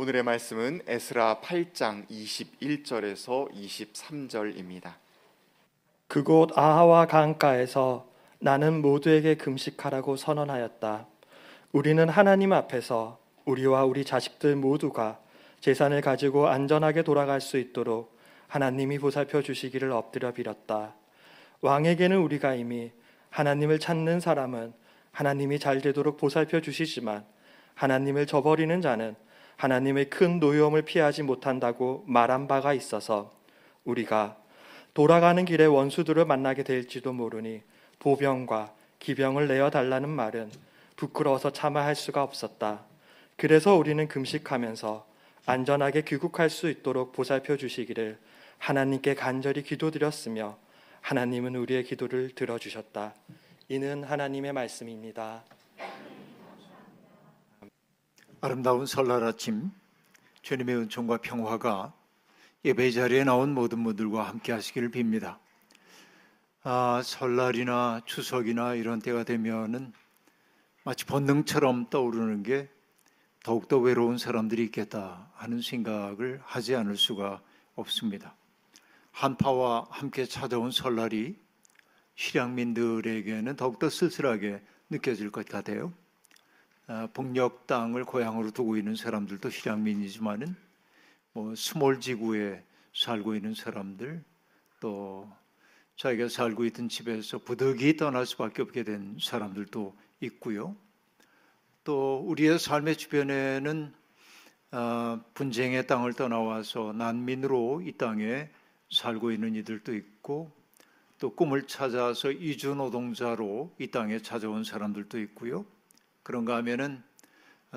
오늘의 말씀은 에스라 8장 21절에서 23절입니다. 그곳 아하와 강가에서 나는 모두에게 금식하라고 선언하였다. 우리는 하나님 앞에서 우리와 우리 자식들 모두가 재산을 가지고 안전하게 돌아갈 수 있도록 하나님이 보살펴 주시기를 엎드려 빌었다. 왕에게는 우리가 이미 하나님을 찾는 사람은 하나님이 잘 되도록 보살펴 주시지만 하나님을 저버리는 자는 하나님의 큰 노여움을 피하지 못한다고 말한 바가 있어서 우리가 돌아가는 길에 원수들을 만나게 될지도 모르니 보병과 기병을 내어 달라는 말은 부끄러워서 참아 할 수가 없었다. 그래서 우리는 금식하면서 안전하게 귀국할 수 있도록 보살펴 주시기를 하나님께 간절히 기도드렸으며 하나님은 우리의 기도를 들어주셨다. 이는 하나님의 말씀입니다. 아름다운 설날 아침 주님의 은총과 평화가 예배 자리에 나온 모든 분들과 함께 하시기를 빕니다. 아, 설날이나 추석이나 이런 때가 되면은 마치 본능처럼 떠오르는 게 더욱더 외로운 사람들이 있겠다 하는 생각을 하지 않을 수가 없습니다. 한파와 함께 찾아온 설날이 실향민들에게는 더욱더 쓸쓸하게 느껴질 것 같아요. 아, 북녘 땅을 고향으로 두고 있는 사람들도 실향민이지만은 뭐 수몰 지구에 살고 있는 사람들 또 자기가 살고 있던 집에서 부득이 떠날 수밖에 없게 된 사람들도 있고요. 또 우리의 삶의 주변에는 아, 분쟁의 땅을 떠나와서 난민으로 이 땅에 살고 있는 이들도 있고 또 꿈을 찾아서 이주 노동자로 이 땅에 찾아온 사람들도 있고요. 그런가 하면은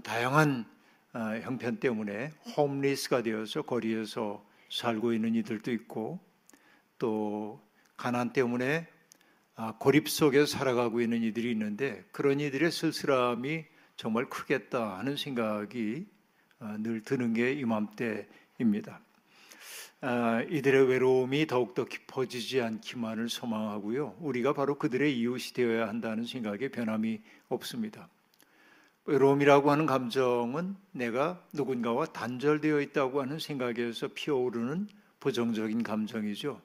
다양한 아, 형편 때문에 홈리스가 되어서 거리에서 살고 있는 이들도 있고 또 가난 때문에 아, 고립 속에 살아가고 있는 이들이 있는데 그런 이들의 쓸쓸함이 정말 크겠다 하는 생각이 아, 늘 드는 게 이맘때입니다. 이들의 외로움이 더욱더 깊어지지 않기만을 소망하고요. 우리가 바로 그들의 이웃이 되어야 한다는 생각에 변함이 없습니다. 외로움이라고 하는 감정은 내가 누군가와 단절되어 있다고 하는 생각에서 피어오르는 부정적인 감정이죠.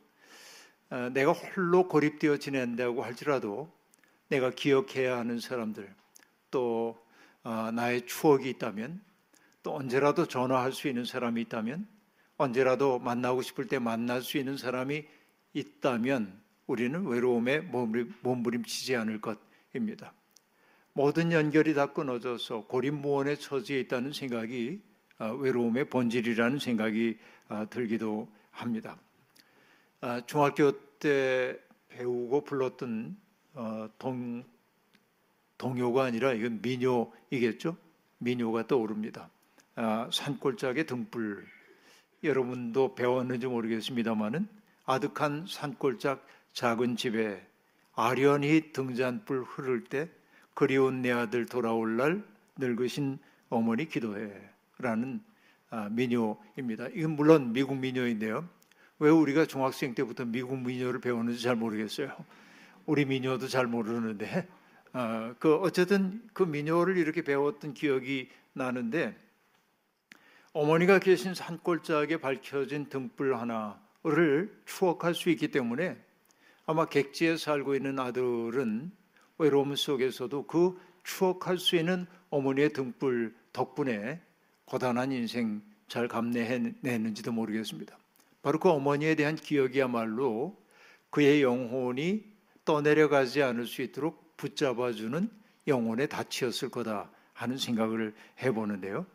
아, 내가 홀로 고립되어 지낸다고 할지라도 내가 기억해야 하는 사람들, 또 아, 나의 추억이 있다면, 또 언제라도 전화할 수 있는 사람이 있다면, 언제라도 만나고 싶을 때 만날 수 있는 사람이 있다면 우리는 외로움에 몸부림치지 않을 것입니다. 모든 연결이 다 끊어져서 고립무원에 처지해 있다는 생각이 아, 외로움의 본질이라는 생각이 아, 들기도 합니다. 아, 중학교 때 배우고 불렀던 어, 동, 동요가 아니라 이건 민요이겠죠? 민요가 떠오릅니다. 산골짜기 등불 여러분도 배웠는지 모르겠습니다만은 아득한 산골짝 작은 집에 아련히 등잔불 흐를 때 그리운 내 아들 돌아올 날 늙으신 어머니 기도해라는 아, 민요입니다. 이건 물론 미국 민요인데요. 왜 우리가 중학생 때부터 미국 민요를 배웠는지 잘 모르겠어요. 우리 민요도 잘 모르는데 아, 그 어쨌든 그 민요를 이렇게 배웠던 기억이 나는데 어머니가 계신 산골짜기에 밝혀진 등불 하나를 추억할 수 있기 때문에 아마 객지에 살고 있는 아들은 외로움 속에서도 그 추억할 수 있는 어머니의 등불 덕분에 고단한 인생 잘 감내해냈는지도 모르겠습니다. 바로 그 어머니에 대한 기억이야말로 그의 영혼이 떠내려가지 않을 수 있도록 붙잡아주는 영혼의 닻이었을 거다 하는 생각을 해보는데요.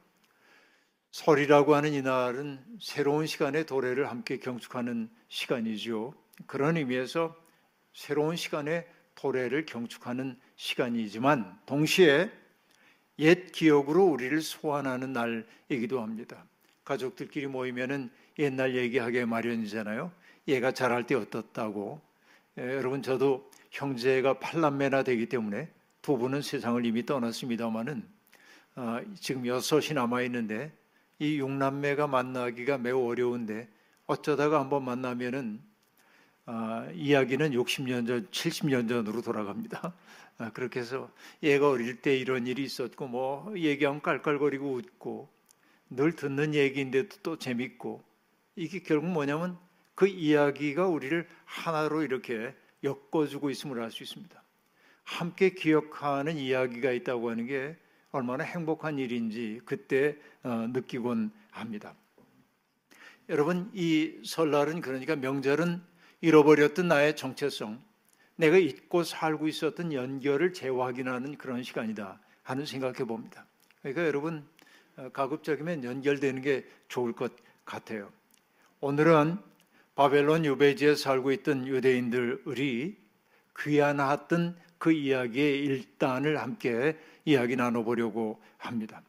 설이라고 하는 이날은 새로운 시간의 도래를 함께 경축하는 시간이죠. 그런 의미에서 새로운 시간의 도래를 경축하는 시간이지만 동시에 옛 기억으로 우리를 소환하는 날이기도 합니다. 가족들끼리 모이면은 옛날 얘기하게 마련이잖아요. 얘가 잘할 때 어떻다고. 예, 여러분 저도 형제가 팔남매나 되기 때문에 두 분은 세상을 이미 떠났습니다마는 어, 지금 여섯이 남아 있는데 이 육남매가 만나기가 매우 어려운데 어쩌다가 한번 만나면은 아, 이야기는 60년 전, 70년 전으로 돌아갑니다. 아, 그렇게 해서 얘가 어릴 때 이런 일이 있었고 뭐 얘기하면 깔깔거리고 웃고 늘 듣는 얘기인데도 또 재밌고 이게 결국 뭐냐면 그 이야기가 우리를 하나로 이렇게 엮어주고 있음을 알 수 있습니다. 함께 기억하는 이야기가 있다고 하는 게 얼마나 행복한 일인지 그때 어, 느끼곤 합니다. 여러분 이 설날은 그러니까 명절은 잃어버렸던 나의 정체성, 내가 잊고 살고 있었던 연결을 재확인하는 그런 시간이다 하는 생각해 봅니다. 그러니까 여러분 어, 가급적이면 연결되는 게 좋을 것 같아요. 오늘은 바벨론 유배지에 살고 있던 유대인들이 귀환했던 그 이야기의 일단을 함께 이야기 나눠보려고 합니다.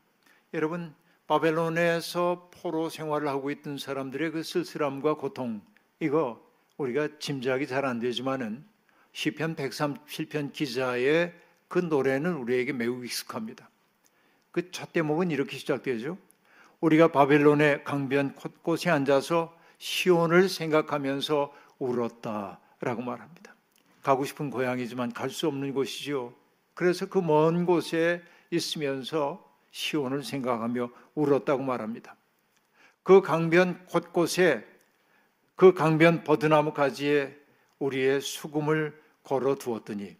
여러분 바벨론에서 포로 생활을 하고 있던 사람들의 그 쓸쓸함과 고통 이거 우리가 짐작이 잘 안 되지만은 시편 137편 기자의 그 노래는 우리에게 매우 익숙합니다. 그 첫 대목은 이렇게 시작되죠. 우리가 바벨론의 강변 곳곳에 앉아서 시온을 생각하면서 울었다라고 말합니다. 가고 싶은 고향이지만 갈 수 없는 곳이죠. 그래서 그 먼 곳에 있으면서 시온을 생각하며 울었다고 말합니다. 그 강변 곳곳에 그 강변 버드나무 가지에 우리의 수금을 걸어 두었더니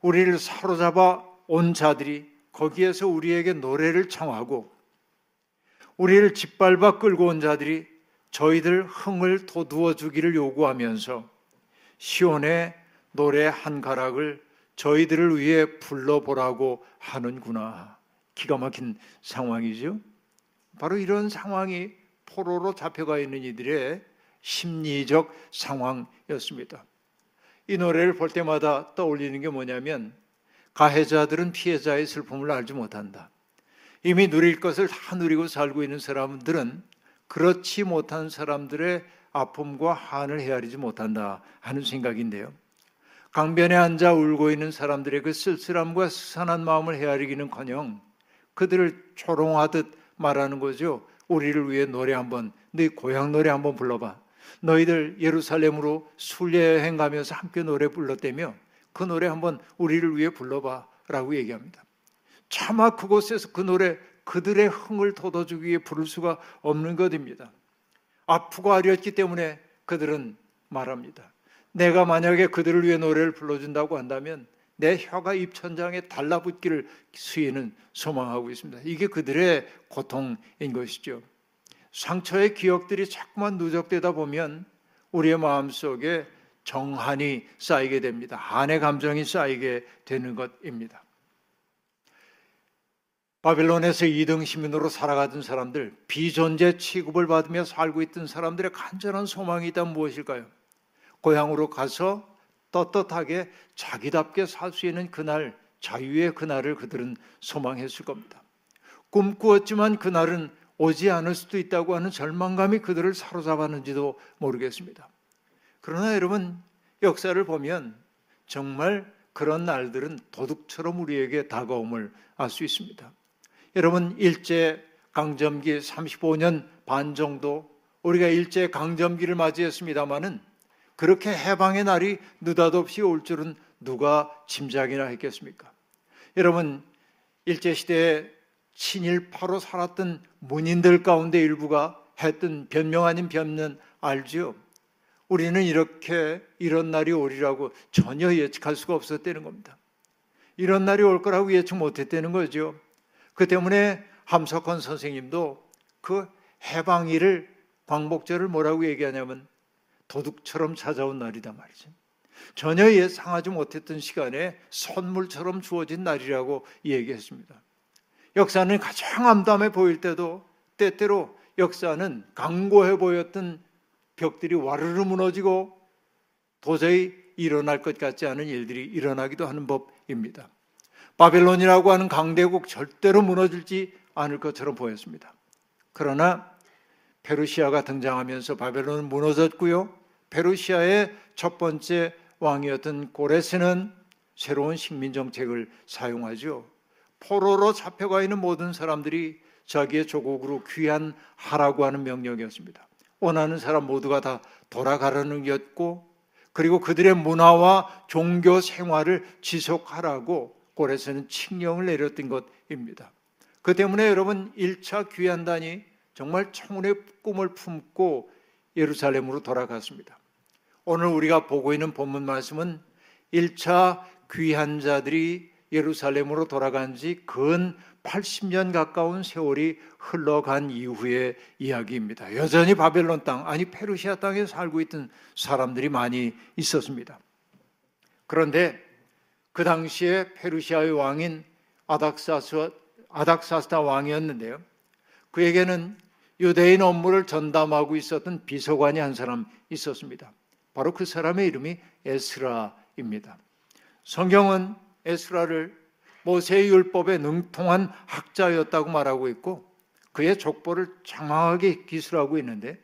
우리를 사로잡아 온 자들이 거기에서 우리에게 노래를 청하고 우리를 짓밟아 끌고 온 자들이 저희들 흥을 돋우어 주기를 요구하면서 시온의 노래 한 가락을 저희들을 위해 불러보라고 하는구나. 기가 막힌 상황이죠. 바로 이런 상황이 포로로 잡혀가 있는 이들의 심리적 상황이었습니다. 이 노래를 볼 때마다 떠올리는 게 뭐냐면 가해자들은 피해자의 슬픔을 알지 못한다. 이미 누릴 것을 다 누리고 살고 있는 사람들은 그렇지 못한 사람들의 아픔과 한을 헤아리지 못한다 하는 생각인데요. 강변에 앉아 울고 있는 사람들의 그 쓸쓸함과 스산한 마음을 헤아리기는커녕 그들을 조롱하듯 말하는 거죠. 우리를 위해 노래 한번, 네 고향 노래 한번 불러봐. 너희들 예루살렘으로 순례여행 가면서 함께 노래 불렀다며 그 노래 한번 우리를 위해 불러봐 라고 얘기합니다. 차마 그곳에서 그 노래 그들의 흥을 돋워주기 위해 부를 수가 없는 것입니다. 아프고 아렸기 때문에 그들은 말합니다. 내가 만약에 그들을 위해 노래를 불러준다고 한다면 내 혀가 입천장에 달라붙기를 수위는 소망하고 있습니다. 이게 그들의 고통인 것이죠. 상처의 기억들이 자꾸만 누적되다 보면 우리의 마음 속에 정한이 쌓이게 됩니다. 한의 감정이 쌓이게 되는 것입니다. 바벨론에서 2등 시민으로 살아가던 사람들, 비존재 취급을 받으며 살고 있던 사람들의 간절한 소망이 있다면 무엇일까요? 고향으로 가서 떳떳하게 자기답게 살 수 있는 그날, 자유의 그날을 그들은 소망했을 겁니다. 꿈꾸었지만 그날은 오지 않을 수도 있다고 하는 절망감이 그들을 사로잡았는지도 모르겠습니다. 그러나 여러분, 역사를 보면 정말 그런 날들은 도둑처럼 우리에게 다가옴을 알 수 있습니다. 여러분, 일제 강점기 35년 반 정도 우리가 일제 강점기를 맞이했습니다마는 그렇게 해방의 날이 느닷없이 올 줄은 누가 짐작이나 했겠습니까? 여러분, 일제 시대에 친일파로 살았던 문인들 가운데 일부가 했던 변명 아닌 변명 알죠? 우리는 이렇게 이런 날이 오리라고 전혀 예측할 수가 없었다는 겁니다. 이런 날이 올 거라고 예측 못했다는 거죠. 그 때문에 함석헌 선생님도 그 해방일을 광복절을 뭐라고 얘기하냐면 도둑처럼 찾아온 날이다 말이죠. 전혀 예상하지 못했던 시간에 선물처럼 주어진 날이라고 얘기했습니다. 역사는 가장 암담해 보일 때도 때때로 역사는 강고해 보였던 벽들이 와르르 무너지고 도저히 일어날 것 같지 않은 일들이 일어나기도 하는 법입니다. 바벨론이라고 하는 강대국 절대로 무너질지 않을 것처럼 보였습니다. 그러나 페르시아가 등장하면서 바벨론은 무너졌고요. 페르시아의 첫 번째 왕이었던 고레스는 새로운 식민 정책을 사용하죠. 포로로 잡혀가 있는 모든 사람들이 자기의 조국으로 귀환하라고 하는 명령이었습니다. 원하는 사람 모두가 다 돌아가라는 것이었고 그리고 그들의 문화와 종교 생활을 지속하라고 고레스는 칙령을 내렸던 것입니다. 그 때문에 여러분 1차 귀환단이 정말 청운의 꿈을 품고 예루살렘으로 돌아갔습니다. 오늘 우리가 보고 있는 본문 말씀은 1차 귀환자들이 예루살렘으로 돌아간 지 근 80년 가까운 세월이 흘러간 이후의 이야기입니다. 여전히 바벨론 땅, 아니 페르시아 땅에 살고 있던 사람들이 많이 있었습니다. 그런데 그 당시에 페르시아의 왕인 아닥사스, 아닥사스다 왕이었는데요. 그에게는 유대인 업무를 전담하고 있었던 비서관이 한 사람 있었습니다. 바로 그 사람의 이름이 에스라입니다. 성경은 에스라를 모세의 율법에 능통한 학자였다고 말하고 있고 그의 족보를 장황하게 기술하고 있는데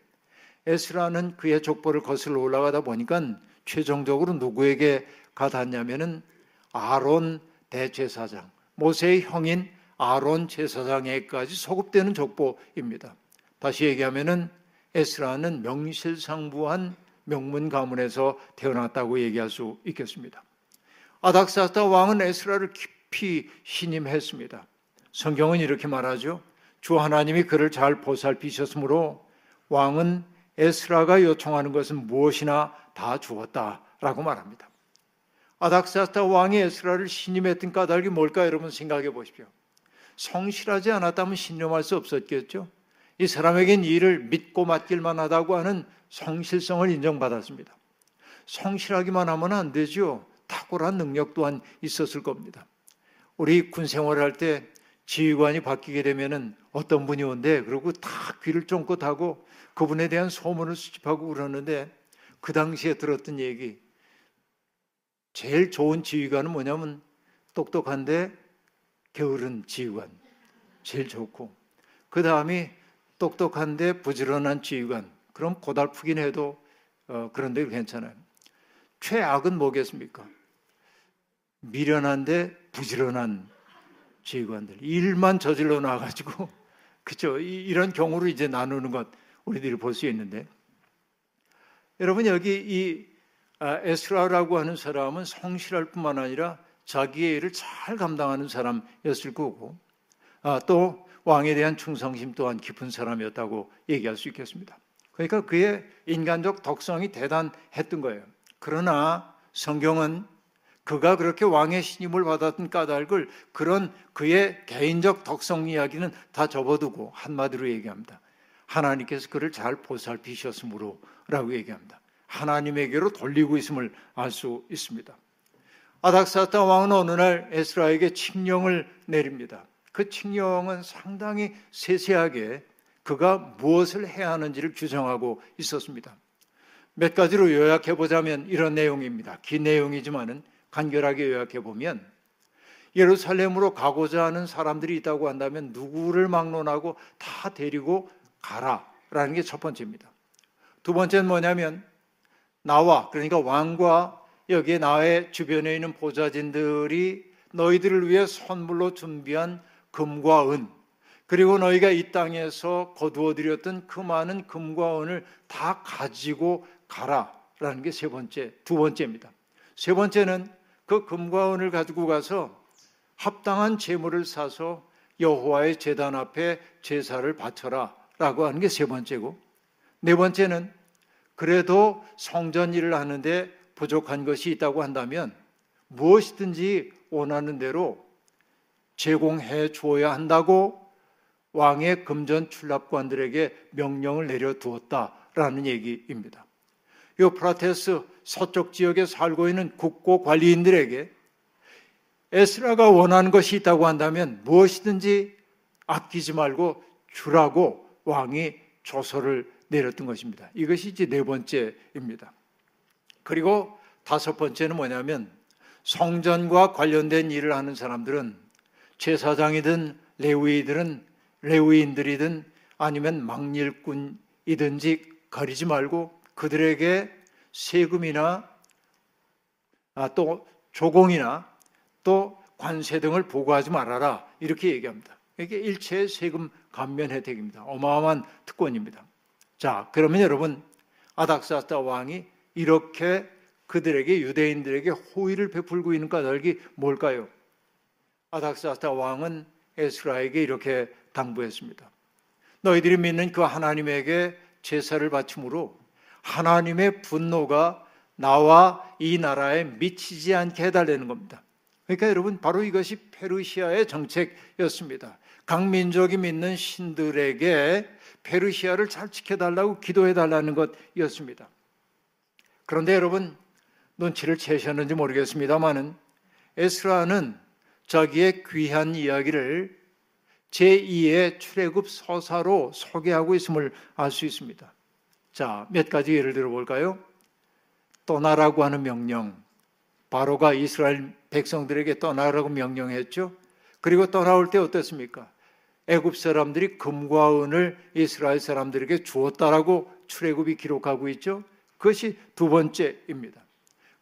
에스라는 그의 족보를 거슬러 올라가다 보니까 최종적으로 누구에게 가닿냐면은 아론 대제사장, 모세의 형인 아론 제사장에까지 소급되는 족보입니다. 다시 얘기하면은 에스라는 명실상부한 명문 가문에서 태어났다고 얘기할 수 있겠습니다. 아닥사스다 왕은 에스라를 깊이 신임했습니다. 성경은 이렇게 말하죠. 주 하나님이 그를 잘 보살피셨으므로 왕은 에스라가 요청하는 것은 무엇이나 다 주었다라고 말합니다. 아닥사스다 왕이 에스라를 신임했던 까닭이 뭘까 여러분 생각해 보십시오. 성실하지 않았다면 신임할 수 없었겠죠. 이 사람에겐 일을 믿고 맡길만 하다고 하는 성실성을 인정받았습니다. 성실하기만 하면 안 되죠. 탁월한 능력 또한 있었을 겁니다. 우리 군 생활을 할 때 지휘관이 바뀌게 되면은 어떤 분이 온대 그리고 다 귀를 쫑긋 하고 그분에 대한 소문을 수집하고 그러는데 그 당시에 들었던 얘기 제일 좋은 지휘관은 뭐냐면 똑똑한데 게으른 지휘관 제일 좋고 그 다음이 똑똑한데 부지런한 지휘관 그럼 고달프긴 해도 어, 그런데 괜찮아요. 최악은 뭐겠습니까? 미련한데 부지런한 지휘관들 일만 저질러 놔가지고 그죠 이런 경우를 이제 나누는 것 우리들이 볼 수 있는데 여러분 여기 이 아, 에스라라고 하는 사람은 성실할 뿐만 아니라 자기의 일을 잘 감당하는 사람이었을 거고 아, 또 왕에 대한 충성심 또한 깊은 사람이었다고 얘기할 수 있겠습니다. 그러니까 그의 인간적 덕성이 대단했던 거예요. 그러나 성경은 그가 그렇게 왕의 신임을 받았던 까닭을 그런 그의 개인적 덕성 이야기는 다 접어두고 한마디로 얘기합니다. 하나님께서 그를 잘 보살피셨으므로 라고 얘기합니다. 하나님에게로 돌리고 있음을 알 수 있습니다. 아닥사타 왕은 어느 날 에스라에게 칙령을 내립니다. 그 칙령은 상당히 세세하게 그가 무엇을 해야 하는지를 규정하고 있었습니다. 몇 가지로 요약해 보자면 이런 내용입니다. 긴 내용이지만은 간결하게 요약해 보면 예루살렘으로 가고자 하는 사람들이 있다고 한다면 누구를 막론하고 다 데리고 가라라는 게 첫 번째입니다. 두 번째는 뭐냐면 나와 그러니까 왕과 여기에 나의 주변에 있는 보좌진들이 너희들을 위해 선물로 준비한 금과 은 그리고 너희가 이 땅에서 거두어 들였던 그 많은 금과 은을 다 가지고 가라라는 게 세 번째, 두 번째입니다. 세 번째는 그 금과 은을 가지고 가서 합당한 제물을 사서 여호와의 제단 앞에 제사를 바쳐라라고 하는 게 세 번째고 네 번째는 그래도 성전 일을 하는데 부족한 것이 있다고 한다면 무엇이든지 원하는 대로 제공해 주어야 한다고 왕의 금전 출납관들에게 명령을 내려 두었다라는 얘기입니다. 요프라테스 서쪽 지역에 살고 있는 국고 관리인들에게 에스라가 원하는 것이 있다고 한다면 무엇이든지 아끼지 말고 주라고 왕이 조서를 내렸던 것입니다. 이것이 이제 네 번째입니다. 그리고 다섯 번째는 뭐냐면 성전과 관련된 일을 하는 사람들은 제사장이든 레위들은 레위인들이든 아니면 망일꾼이든지 가리지 말고 그들에게 세금이나 아, 또 조공이나 또 관세 등을 보고하지 말아라 이렇게 얘기합니다. 이게 일체 세금 감면 혜택입니다. 어마어마한 특권입니다. 자, 그러면 여러분 아닥사스다 왕이 이렇게 그들에게 유대인들에게 호의를 베풀고 있는 까닭이 뭘까요? 아닥사스다 왕은 에스라에게 이렇게 당부했습니다. 너희들이 믿는 그 하나님에게 제사를 바침으로 하나님의 분노가 나와 이 나라에 미치지 않게 해달라는 겁니다. 그러니까 여러분 바로 이것이 페르시아의 정책이었습니다. 각 민족이 믿는 신들에게 페르시아를 잘 지켜달라고 기도해달라는 것이었습니다. 그런데 여러분 눈치를 채셨는지 모르겠습니다만은 에스라는 자기의 귀한 이야기를 제2의 출애굽 서사로 소개하고 있음을 알 수 있습니다. 자, 몇 가지 예를 들어 볼까요? 떠나라고 하는 명령. 바로가 이스라엘 백성들에게 떠나라고 명령했죠. 그리고 떠나올 때 어땠습니까? 애굽 사람들이 금과 은을 이스라엘 사람들에게 주었다라고 출애굽이 기록하고 있죠. 그것이 두 번째입니다.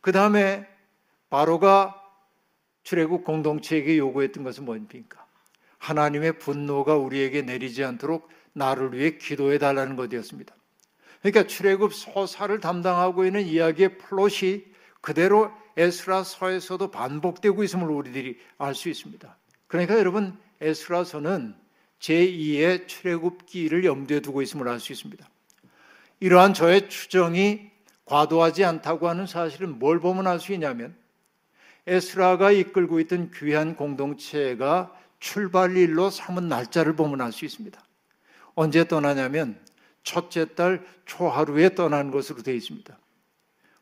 그 다음에 바로가 출애굽 공동체에게 요구했던 것은 뭡니까? 하나님의 분노가 우리에게 내리지 않도록 나를 위해 기도해 달라는 것이었습니다. 그러니까 출애굽 서사를 담당하고 있는 이야기의 플롯이 그대로 에스라서에서도 반복되고 있음을 우리들이 알 수 있습니다. 그러니까 여러분 에스라서는 제2의 출애굽기를 염두에 두고 있음을 알 수 있습니다. 이러한 저의 추정이 과도하지 않다고 하는 사실은 뭘 보면 알 수 있냐면 에스라가 이끌고 있던 귀한 공동체가 출발일로 삼은 날짜를 보면 알 수 있습니다. 언제 떠나냐면 첫째 달 초하루에 떠난 것으로 되어 있습니다.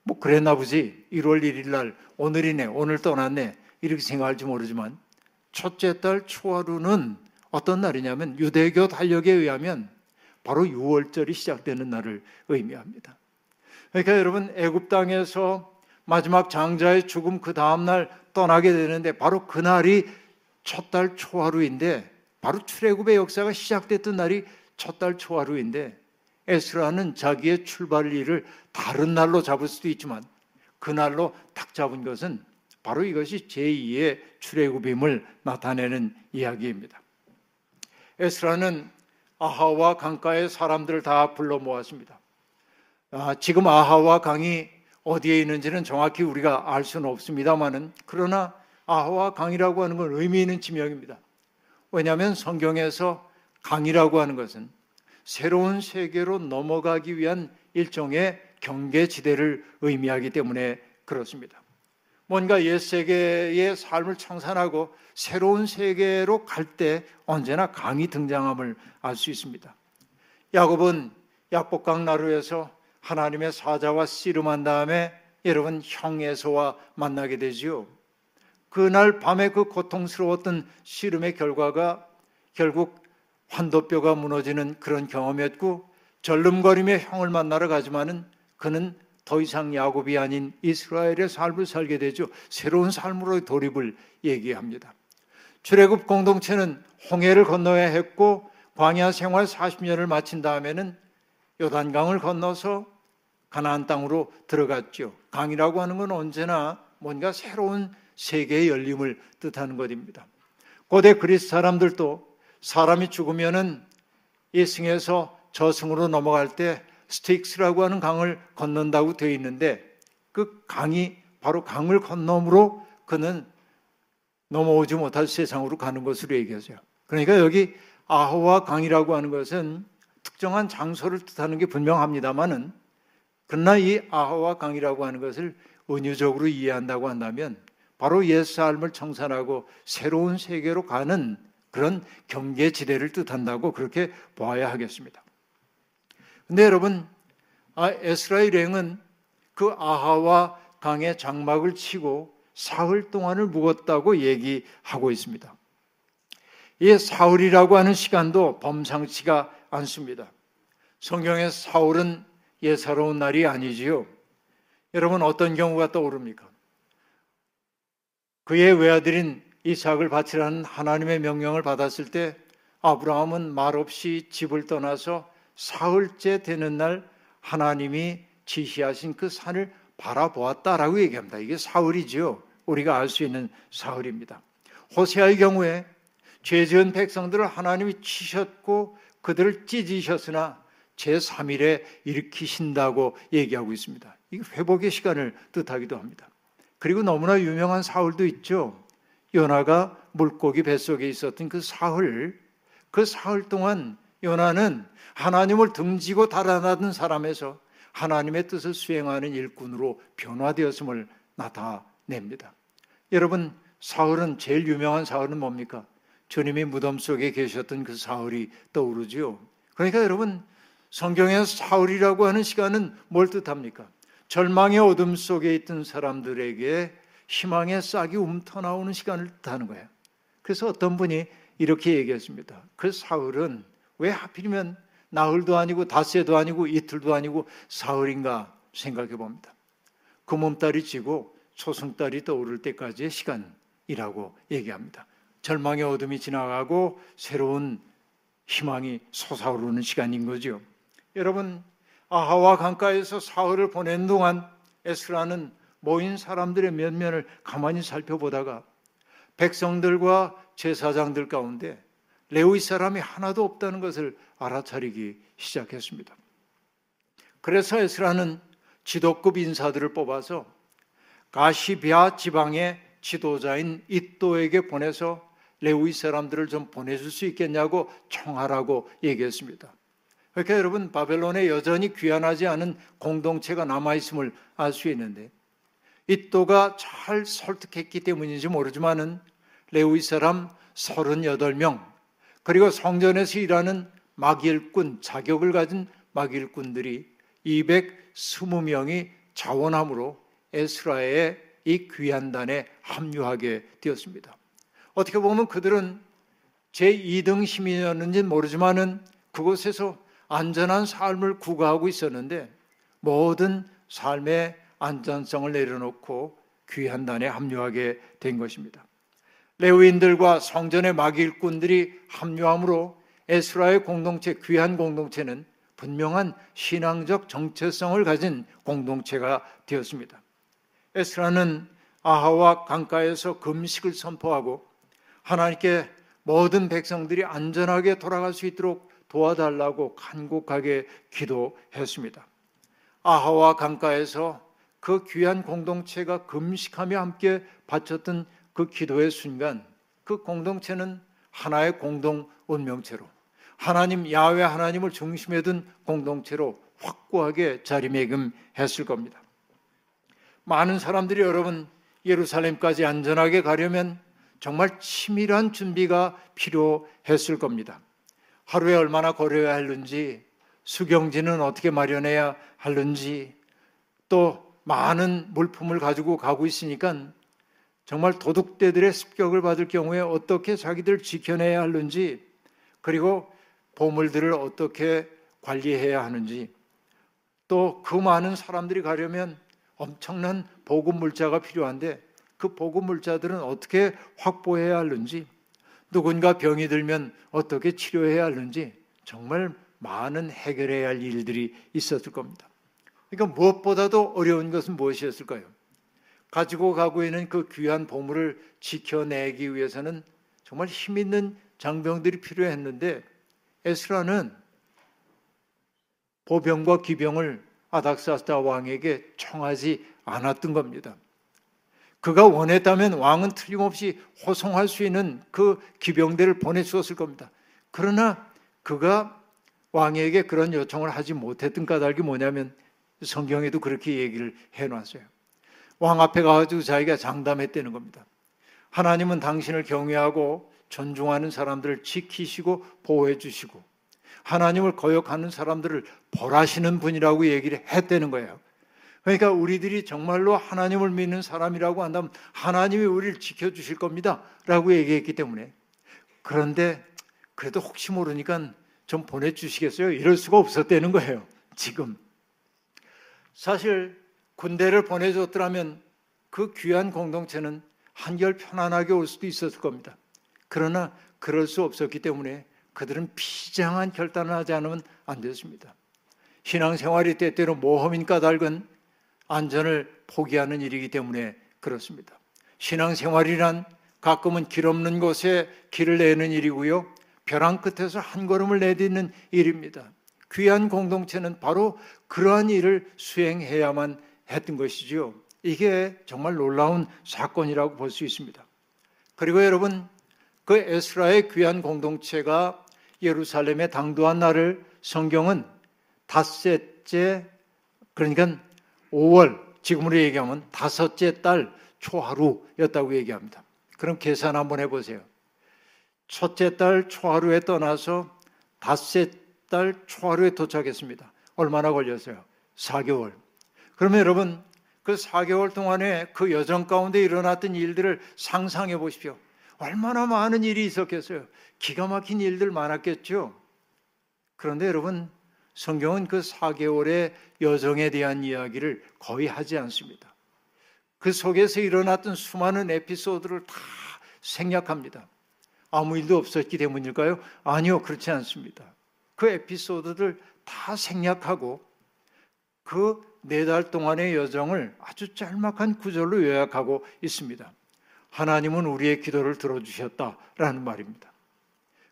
뭐 그랬나 보지. 1월 1일 날 오늘이네. 오늘 떠났네. 이렇게 생각할지 모르지만 첫째 달 초하루는 어떤 날이냐면 유대교 달력에 의하면 바로 6월절이 시작되는 날을 의미합니다. 그러니까 여러분 애굽 땅에서 마지막 장자의 죽음 그 다음 날 떠나게 되는데 바로 그 날이 첫 달 초하루인데 바로 출애굽의 역사가 시작됐던 날이 첫 달 초하루인데 에스라는 자기의 출발일을 다른 날로 잡을 수도 있지만 그 날로 딱 잡은 것은 바로 이것이 제2의 출애굽임을 나타내는 이야기입니다. 에스라는 아하와 강가의 사람들을 다 불러 모았습니다. 아, 지금 아하와 강이 어디에 있는지는 정확히 우리가 알 수는 없습니다만은 그러나 아하와 강이라고 하는 건 의미 있는 지명입니다. 왜냐하면 성경에서 강이라고 하는 것은 새로운 세계로 넘어가기 위한 일종의 경계지대를 의미하기 때문에 그렇습니다. 뭔가 옛 세계의 삶을 청산하고 새로운 세계로 갈 때 언제나 강이 등장함을 알 수 있습니다. 야곱은 약복강 나루에서 하나님의 사자와 씨름한 다음에 여러분 형에서와 만나게 되지요. 그날 밤에 그 고통스러웠던 씨름의 결과가 결국 환도뼈가 무너지는 그런 경험이었고 절름거리며 형을 만나러 가지만은 그는 더 이상 야곱이 아닌 이스라엘의 삶을 살게 되죠. 새로운 삶으로 돌입을 얘기합니다. 출애굽 공동체는 홍해를 건너야 했고 광야 생활 40년을 마친 다음에는 요단강을 건너서 가나안 땅으로 들어갔죠. 강이라고 하는 건 언제나 뭔가 새로운 세계의 열림을 뜻하는 것입니다. 고대 그리스 사람들도 사람이 죽으면은 이승에서 저승으로 넘어갈 때 스틱스라고 하는 강을 건넌다고 되어 있는데 그 강이 바로 강을 건너므로 그는 넘어오지 못할 세상으로 가는 것으로 얘기하죠. 그러니까 여기 아하와 강이라고 하는 것은 특정한 장소를 뜻하는 게 분명합니다만은 그러나 이 아하와 강이라고 하는 것을 은유적으로 이해한다고 한다면 바로 옛 삶을 청산하고 새로운 세계로 가는 그런 경계 지대를 뜻한다고 그렇게 봐야 하겠습니다. 근데 여러분, 아, 에스라 일행은 그 아하와 강의 장막을 치고 사흘 동안을 묵었다고 얘기하고 있습니다. 이 사흘이라고 하는 시간도 범상치가 않습니다. 성경의 사흘은 예사로운 날이 아니지요. 여러분 어떤 경우가 떠오릅니까? 그의 외아들인 이삭을 바치라는 하나님의 명령을 받았을 때 아브라함은 말없이 집을 떠나서 사흘째 되는 날 하나님이 지시하신 그 산을 바라보았다라고 얘기합니다. 이게 사흘이지요. 우리가 알 수 있는 사흘입니다. 호세아의 경우에 죄 지은 백성들을 하나님이 치셨고 그들을 찢으셨으나 제3일에 일으키신다고 얘기하고 있습니다. 이게 회복의 시간을 뜻하기도 합니다. 그리고 너무나 유명한 사울도 있죠. 요나가 물고기 뱃속에 있었던 그 사흘, 그 사흘 동안 요나는 하나님을 등지고 달아나던 사람에서 하나님의 뜻을 수행하는 일꾼으로 변화되었음을 나타냅니다. 여러분, 사흘은 제일 유명한 사흘은 뭡니까? 주님이 무덤 속에 계셨던 그 사흘이 떠오르지요. 그러니까 여러분, 성경에서 사흘이라고 하는 시간은 뭘 뜻합니까? 절망의 어둠 속에 있던 사람들에게 희망의 싹이 움터나오는 시간을 뜻하는 거예요. 그래서 어떤 분이 이렇게 얘기했습니다. 그 사흘은 왜 하필이면 나흘도 아니고 닷새도 아니고 이틀도 아니고 사흘인가 생각해 봅니다. 그 몸딸이 지고 초승달이 떠오를 때까지의 시간이라고 얘기합니다. 절망의 어둠이 지나가고 새로운 희망이 솟아오르는 시간인 거죠. 여러분, 아하와 강가에서 사흘을 보낸 동안 에스라는 모인 사람들의 면면을 가만히 살펴보다가 백성들과 제사장들 가운데 레위 사람이 하나도 없다는 것을 알아차리기 시작했습니다. 그래서 에스라는 지도급 인사들을 뽑아서 가시비아 지방의 지도자인 이또에게 보내서 레위 사람들을 좀 보내줄 수 있겠냐고 청하라고 얘기했습니다. 그러니까 여러분 바벨론에 여전히 귀환하지 않은 공동체가 남아 있음을 알 수 있는데 이또가 잘 설득했기 때문인지 모르지만은 레위 사람 38명 그리고 성전에서 일하는 막일꾼 자격을 가진 막일꾼들이 220명이 자원함으로 에스라의 이 귀한 단에 합류하게 되었습니다. 어떻게 보면 그들은 제2등 시민이었는지 모르지만은 그곳에서 안전한 삶을 구가하고 있었는데 모든 삶의 안전성을 내려놓고 귀한 단에 합류하게 된 것입니다. 레위인들과 성전의 마길꾼들이 합류함으로 에스라의 공동체, 귀한 공동체는 분명한 신앙적 정체성을 가진 공동체가 되었습니다. 에스라는 아하와 강가에서 금식을 선포하고 하나님께 모든 백성들이 안전하게 돌아갈 수 있도록 도와달라고 간곡하게 기도했습니다. 아하와 강가에서 그 귀한 공동체가 금식하며 함께 바쳤던 그 기도의 순간 그 공동체는 하나의 공동 운명체로 하나님 야외 하나님을 중심에 둔 공동체로 확고하게 자리매김했을 겁니다. 많은 사람들이 여러분 예루살렘까지 안전하게 가려면 정말 치밀한 준비가 필요했을 겁니다. 하루에 얼마나 걸어야 하는지, 수경지는 어떻게 마련해야 하는지, 또 많은 물품을 가지고 가고 있으니까 정말 도둑대들의 습격을 받을 경우에 어떻게 자기들 지켜내야 하는지, 그리고 보물들을 어떻게 관리해야 하는지, 또 그 많은 사람들이 가려면 엄청난 보급 물자가 필요한데 그 보급 물자들은 어떻게 확보해야 하는지, 누군가 병이 들면 어떻게 치료해야 하는지 정말 많은 해결해야 할 일들이 있었을 겁니다. 그러니까 무엇보다도 어려운 것은 무엇이었을까요? 가지고 가고 있는 그 귀한 보물을 지켜내기 위해서는 정말 힘 있는 장병들이 필요했는데 에스라는 보병과 기병을 아닥사스다 왕에게 청하지 않았던 겁니다. 그가 원했다면 왕은 틀림없이 호송할 수 있는 그 기병대를 보내주었을 겁니다. 그러나 그가 왕에게 그런 요청을 하지 못했던 까닭이 뭐냐면 성경에도 그렇게 얘기를 해놨어요. 왕 앞에 가가지고 자기가 장담했다는 겁니다. 하나님은 당신을 경외하고 존중하는 사람들을 지키시고 보호해 주시고 하나님을 거역하는 사람들을 벌하시는 분이라고 얘기를 했다는 거예요. 그러니까 우리들이 정말로 하나님을 믿는 사람이라고 한다면 하나님이 우리를 지켜주실 겁니다. 라고 얘기했기 때문에. 그런데 그래도 혹시 모르니까 좀 보내주시겠어요? 이럴 수가 없었다는 거예요. 지금. 사실 군대를 보내줬더라면 그 귀한 공동체는 한결 편안하게 올 수도 있었을 겁니다. 그러나 그럴 수 없었기 때문에 그들은 비장한 결단을 하지 않으면 안 됐습니다. 신앙생활이 때때로 모험인 까닭은 안전을 포기하는 일이기 때문에 그렇습니다. 신앙생활이란 가끔은 길 없는 곳에 길을 내는 일이고요. 벼랑 끝에서 한 걸음을 내딛는 일입니다. 귀한 공동체는 바로 그러한 일을 수행해야만 했던 것이지요. 이게 정말 놀라운 사건이라고 볼 수 있습니다. 그리고 여러분 그 에스라의 귀한 공동체가 예루살렘에 당도한 날을 성경은 닷새째 그러니까 5월 지금으로 얘기하면 다섯째 달 초하루였다고 얘기합니다. 그럼 계산 한번 해보세요. 첫째 달 초하루에 떠나서 닷새 달 초하루에 도착했습니다. 얼마나 걸렸어요? 4개월. 그러면 여러분 그 4개월 동안에 그 여정 가운데 일어났던 일들을 상상해 보십시오. 얼마나 많은 일이 있었겠어요. 기가 막힌 일들 많았겠죠. 그런데 여러분 성경은 그 4개월의 여정에 대한 이야기를 거의 하지 않습니다. 그 속에서 일어났던 수많은 에피소드를 다 생략합니다. 아무 일도 없었기 때문일까요? 아니요, 그렇지 않습니다. 그 에피소드들 다 생략하고 그 네 달 동안의 여정을 아주 짤막한 구절로 요약하고 있습니다. 하나님은 우리의 기도를 들어주셨다라는 말입니다.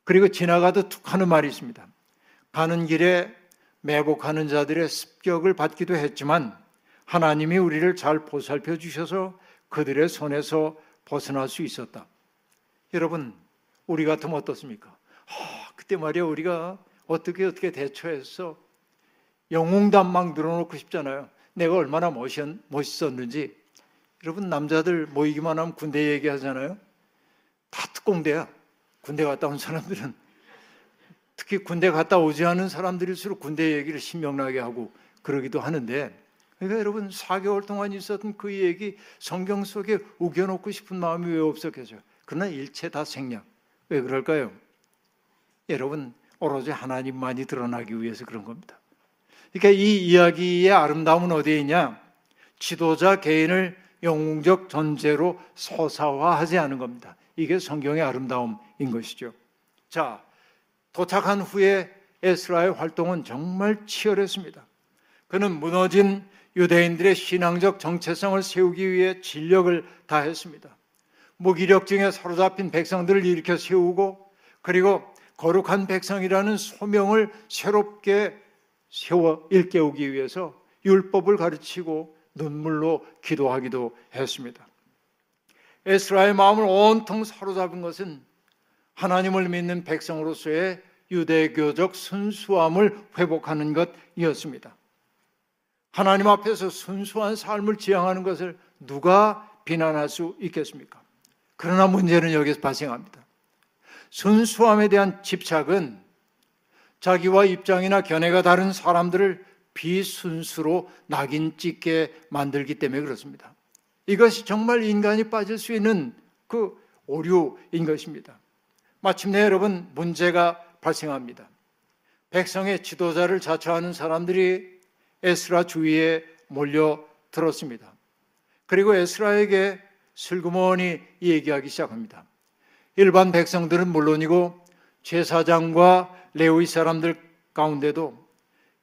그리고 지나가듯 툭 하는 말이 있습니다. 가는 길에 매복하는 자들의 습격을 받기도 했지만 하나님이 우리를 잘 보살펴 주셔서 그들의 손에서 벗어날 수 있었다. 여러분, 우리 같으면 어떻습니까? 아, 그때 말이야 우리가 어떻게 어떻게 대처해서 영웅담막 늘어놓고 싶잖아요. 내가 얼마나 멋있, 멋있었는지. 여러분 남자들 모이기만 하면 군대 얘기하잖아요. 다 특공대야. 군대 갔다 온 사람들은 특히 군대 갔다 오지 않은 사람들일수록 군대 얘기를 신명나게 하고 그러기도 하는데 그러니까 여러분 4개월 동안 있었던 그 얘기 성경 속에 우겨놓고 싶은 마음이 왜 없었겠어요? 그러나 일체 다 생략. 왜 그럴까요? 여러분 오로지 하나님만이 드러나기 위해서 그런 겁니다. 그러니까 이 이야기의 아름다움은 어디에 있냐? 지도자 개인을 영웅적 존재로 서사화하지 않은 겁니다. 이게 성경의 아름다움인 것이죠. 자, 도착한 후에 에스라의 활동은 정말 치열했습니다. 그는 무너진 유대인들의 신앙적 정체성을 세우기 위해 진력을 다했습니다. 무기력증에 사로잡힌 백성들을 일으켜 세우고 그리고 거룩한 백성이라는 소명을 새롭게 세워 일깨우기 위해서 율법을 가르치고 눈물로 기도하기도 했습니다. 에스라의 마음을 온통 사로잡은 것은 하나님을 믿는 백성으로서의 유대교적 순수함을 회복하는 것이었습니다. 하나님 앞에서 순수한 삶을 지향하는 것을 누가 비난할 수 있겠습니까? 그러나 문제는 여기서 발생합니다. 순수함에 대한 집착은 자기와 입장이나 견해가 다른 사람들을 비순수로 낙인 찍게 만들기 때문에 그렇습니다. 이것이 정말 인간이 빠질 수 있는 그 오류인 것입니다. 마침내 여러분 문제가 발생합니다. 백성의 지도자를 자처하는 사람들이 에스라 주위에 몰려 들었습니다. 그리고 에스라에게 슬그머니 얘기하기 시작합니다. 일반 백성들은 물론이고 제사장과 레위 사람들 가운데도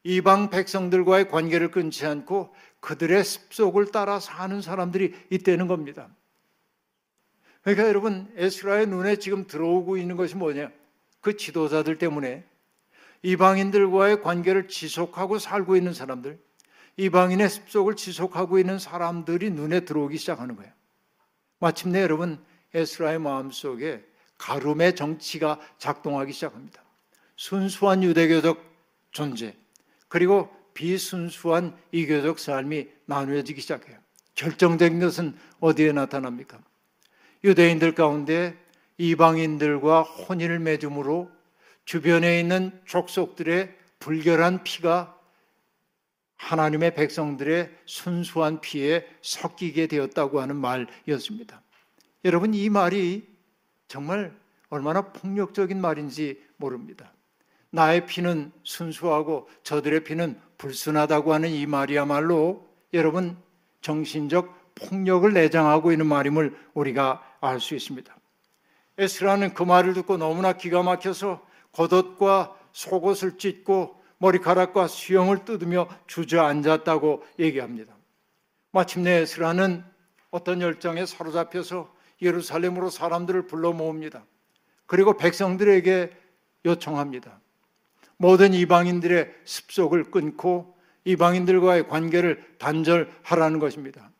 이방 백성들과의 관계를 끊지 않고 그들의 습속을 따라 사는 사람들이 있다는 겁니다. 그러니까 여러분 에스라의 눈에 지금 들어오고 있는 것이 뭐냐? 그 지도자들 때문에 이방인들과의 관계를 지속하고 살고 있는 사람들, 이방인의 습속을 지속하고 있는 사람들이 눈에 들어오기 시작하는 거예요. 마침내 여러분 에스라의 마음속에 가름의 정치가 작동하기 시작합니다. 순수한 유대교적 존재 그리고 비순수한 이교적 삶이 나누어지기 시작해요. 결정된 것은 어디에 나타납니까? 유대인들 가운데 이방인들과 혼인을 맺음으로 주변에 있는 족속들의 불결한 피가 하나님의 백성들의 순수한 피에 섞이게 되었다고 하는 말이었습니다. 여러분, 이 말이 정말 얼마나 폭력적인 말인지 모릅니다. 나의 피는 순수하고 저들의 피는 불순하다고 하는 이 말이야말로 여러분 정신적 폭력을 내장하고 있는 말임을 우리가 알 수 있습니다. 에스라는 그 말을 듣고 너무나 기가 막혀서 겉옷과 속옷을 찢고 머리카락과 수염을 뜯으며 주저앉았다고 얘기합니다. 마침내 에스라는 어떤 열정에 사로잡혀서 예루살렘으로 사람들을 불러 모읍니다. 그리고 백성들에게 요청합니다. 모든 이방인들의 습속을 끊고 이방인들과의 관계를 단절하라는 것입니다.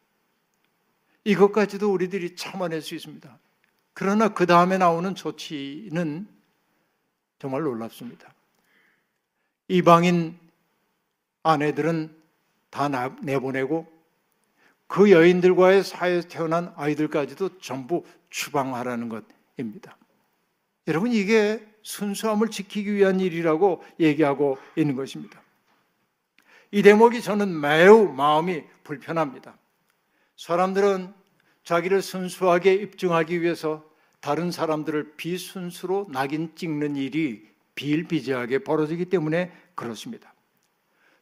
이것까지도 우리들이 참아낼 수 있습니다. 그러나 그 다음에 나오는 조치는 정말 놀랍습니다. 이방인 아내들은 다 내보내고 그 여인들과의 사이에서 태어난 아이들까지도 전부 추방하라는 것입니다. 여러분 이게 순수함을 지키기 위한 일이라고 얘기하고 있는 것입니다. 이 대목이 저는 매우 마음이 불편합니다. 사람들은 자기를 순수하게 입증하기 위해서 다른 사람들을 비순수로 낙인 찍는 일이 비일비재하게 벌어지기 때문에 그렇습니다.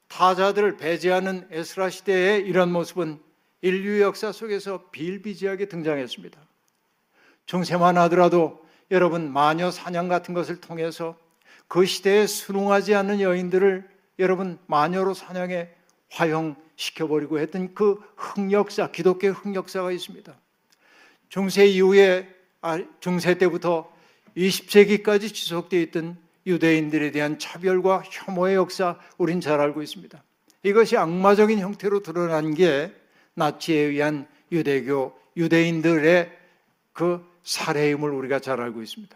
타자들을 배제하는 에스라 시대의 이런 모습은 인류 역사 속에서 비일비재하게 등장했습니다. 중세만 하더라도 여러분 마녀 사냥 같은 것을 통해서 그 시대에 순응하지 않는 여인들을 여러분 마녀로 사냥해 화형시켜버리고 했던 그 흑역사, 기독교의 흑역사가 있습니다. 중세 이후에 아, 중세 때부터 20세기까지 지속되어 있던 유대인들에 대한 차별과 혐오의 역사 우린 잘 알고 있습니다. 이것이 악마적인 형태로 드러난 게 나치에 의한 유대교 유대인들의 그 살해임을 우리가 잘 알고 있습니다.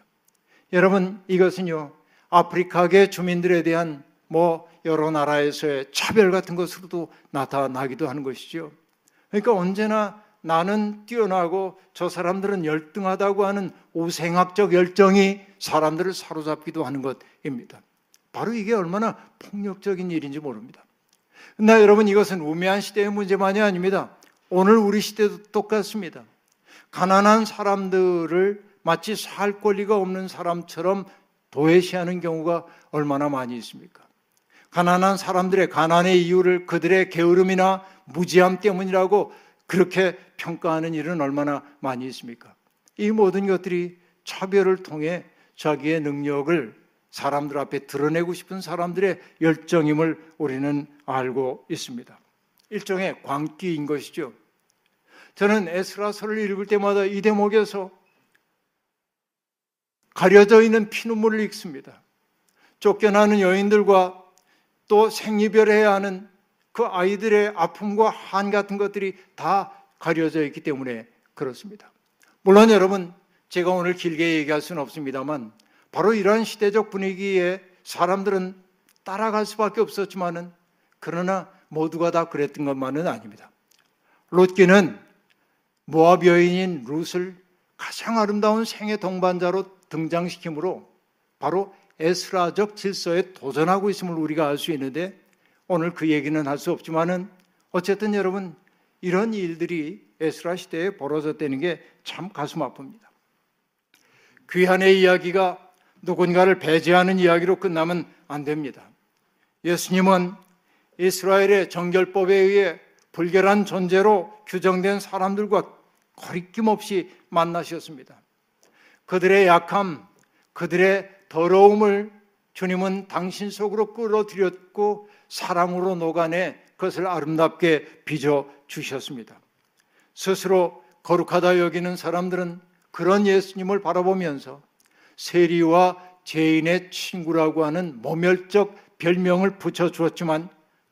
여러분 이것은요 아프리카계 주민들에 대한 뭐 여러 나라에서의 차별 같은 것으로도 나타나기도 하는 것이죠. 그러니까 언제나 나는 뛰어나고 저 사람들은 열등하다고 하는 오생학적 열정이 사람들을 사로잡기도 하는 것입니다. 바로 이게 얼마나 폭력적인 일인지 모릅니다. 나 여러분 이것은 우매한 시대의 문제만이 아닙니다. 오늘 우리 시대도 똑같습니다. 가난한 사람들을 마치 살 권리가 없는 사람처럼 도외시하는 경우가 얼마나 많이 있습니까? 가난한 사람들의 가난의 이유를 그들의 게으름이나 무지함 때문이라고 그렇게 평가하는 일은 얼마나 많이 있습니까? 이 모든 것들이 차별을 통해 자기의 능력을 사람들 앞에 드러내고 싶은 사람들의 열정임을 우리는 알고 있습니다. 일종의 광기인 것이죠. 저는 에스라서를 읽을 때마다 이 대목에서 가려져 있는 피눈물을 읽습니다. 쫓겨나는 여인들과 또 생이별해야 하는 그 아이들의 아픔과 한 같은 것들이 다 가려져 있기 때문에 그렇습니다. 물론 여러분, 제가 오늘 길게 얘기할 수는 없습니다만, 바로 이러한 시대적 분위기에 사람들은 따라갈 수밖에 없었지만은, 그러나 모두가 다 그랬던 것만은 아닙니다. 롯기는 모압 여인인 룻을 가장 아름다운 생의 동반자로 등장시키므로 바로 에스라적 질서에 도전하고 있음을 우리가 알 수 있는데 오늘 그 얘기는 할 수 없지만은 어쨌든 여러분 이런 일들이 에스라 시대에 벌어졌다는 게 참 가슴 아픕니다. 귀한의 이야기가 누군가를 배제하는 이야기로 끝나면 안 됩니다. 예수님은 이스라엘의 정결법에 의해 불결한 존재로 규정된 사람들과 거리낌 없이 만나셨습니다. 그들의 약함, 그들의 더러움을 주님은 당신 속으로 끌어들였고 사랑으로 녹아내 그것을 아름답게 빚어 주셨습니다. 스스로 거룩하다 여기는 사람들은 그런 예수님을 바라보면서 세리와 죄인의 친구라고 하는 모멸적 별명을 붙여 주었지만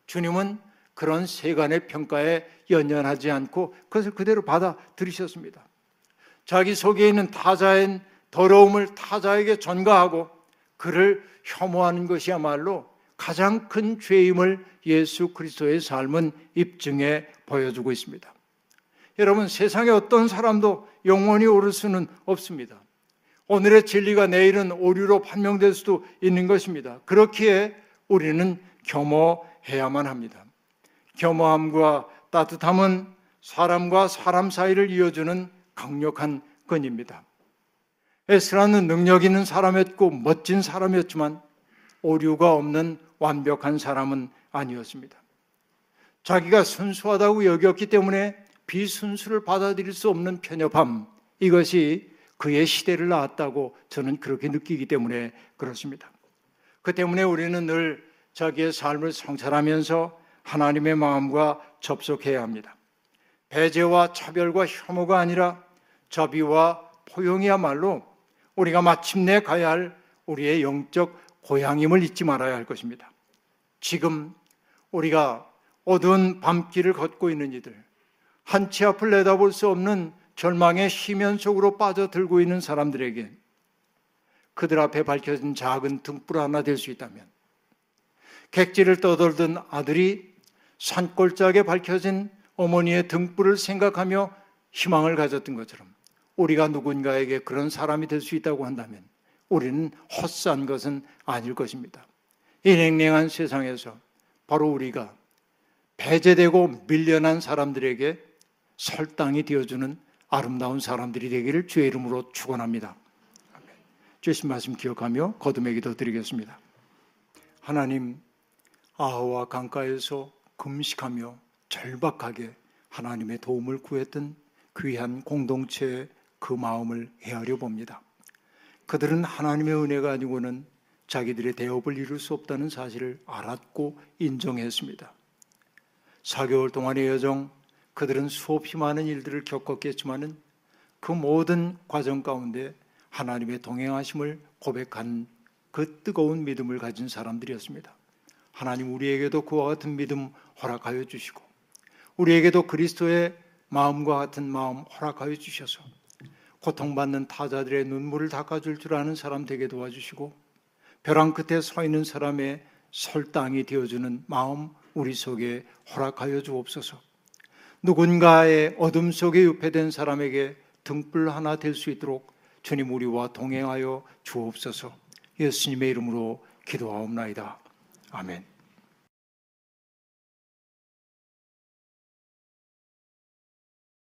주님은 그런 세간의 평가에 연연하지 않고 그것을 그대로 받아들이셨습니다. 자기 속에 있는 타자의 더러움을 타자에게 전가하고 그를 혐오하는 것이야말로 가장 큰 죄임을 예수 그리스도의 삶은 입증해 보여주고 있습니다. 여러분, 세상에 어떤 사람도 영원히 오를 수는 없습니다. 오늘의 진리가 내일은 오류로 판명될 수도 있는 것입니다. 그렇기에 우리는 겸허 해야만 합니다. 겸허함과 따뜻함은 사람과 사람 사이를 이어주는 강력한 끈입니다. 에스라는 능력 있는 사람이었고 멋진 사람이었지만 오류가 없는 완벽한 사람은 아니었습니다. 자기가 순수하다고 여겼기 때문에 비순수를 받아들일 수 없는 편협함 이것이 그의 시대를 낳았다고 저는 그렇게 느끼기 때문에 그렇습니다. 그 때문에 우리는 늘 자기의 삶을 성찰하면서 하나님의 마음과 접속해야 합니다. 배제와 차별과 혐오가 아니라 자비와 포용이야말로 우리가 마침내 가야 할 우리의 영적 고향임을 잊지 말아야 할 것입니다. 지금 우리가 어두운 밤길을 걷고 있는 이들, 한 치 앞을 내다볼 수 없는 절망의 희면 속으로 빠져들고 있는 사람들에게 그들 앞에 밝혀진 작은 등불 하나 될 수 있다면 객지를 떠돌던 아들이 산골짜기에 밝혀진 어머니의 등불을 생각하며 희망을 가졌던 것처럼 우리가 누군가에게 그런 사람이 될 수 있다고 한다면 우리는 헛산 것은 아닐 것입니다. 이 냉랭한 세상에서 바로 우리가 배제되고 밀려난 사람들에게 설당이 되어주는 아름다운 사람들이 되기를 주의 이름으로 축원합니다. 주신 말씀 기억하며 거듭의 기도 드리겠습니다. 하나님 아하와 강가에서 금식하며 절박하게 하나님의 도움을 구했던 귀한 공동체의 그 마음을 헤아려 봅니다. 그들은 하나님의 은혜가 아니고는 자기들의 대업을 이룰 수 없다는 사실을 알았고 인정했습니다. 4개월 동안의 여정, 그들은 수없이 많은 일들을 겪었겠지만은 그 모든 과정 가운데 하나님의 동행하심을 고백한 그 뜨거운 믿음을 가진 사람들이었습니다. 하나님 우리에게도 그와 같은 믿음 허락하여 주시고 우리에게도 그리스도의 마음과 같은 마음 허락하여 주셔서 고통받는 타자들의 눈물을 닦아줄 줄 아는 사람 되게 도와주시고 벼랑 끝에 서 있는 사람의 설당이 되어주는 마음 우리 속에 허락하여 주옵소서. 누군가의 어둠 속에 유폐된 사람에게 등불 하나 될 수 있도록 주님 우리와 동행하여 주옵소서. 예수님의 이름으로 기도하옵나이다. 아멘.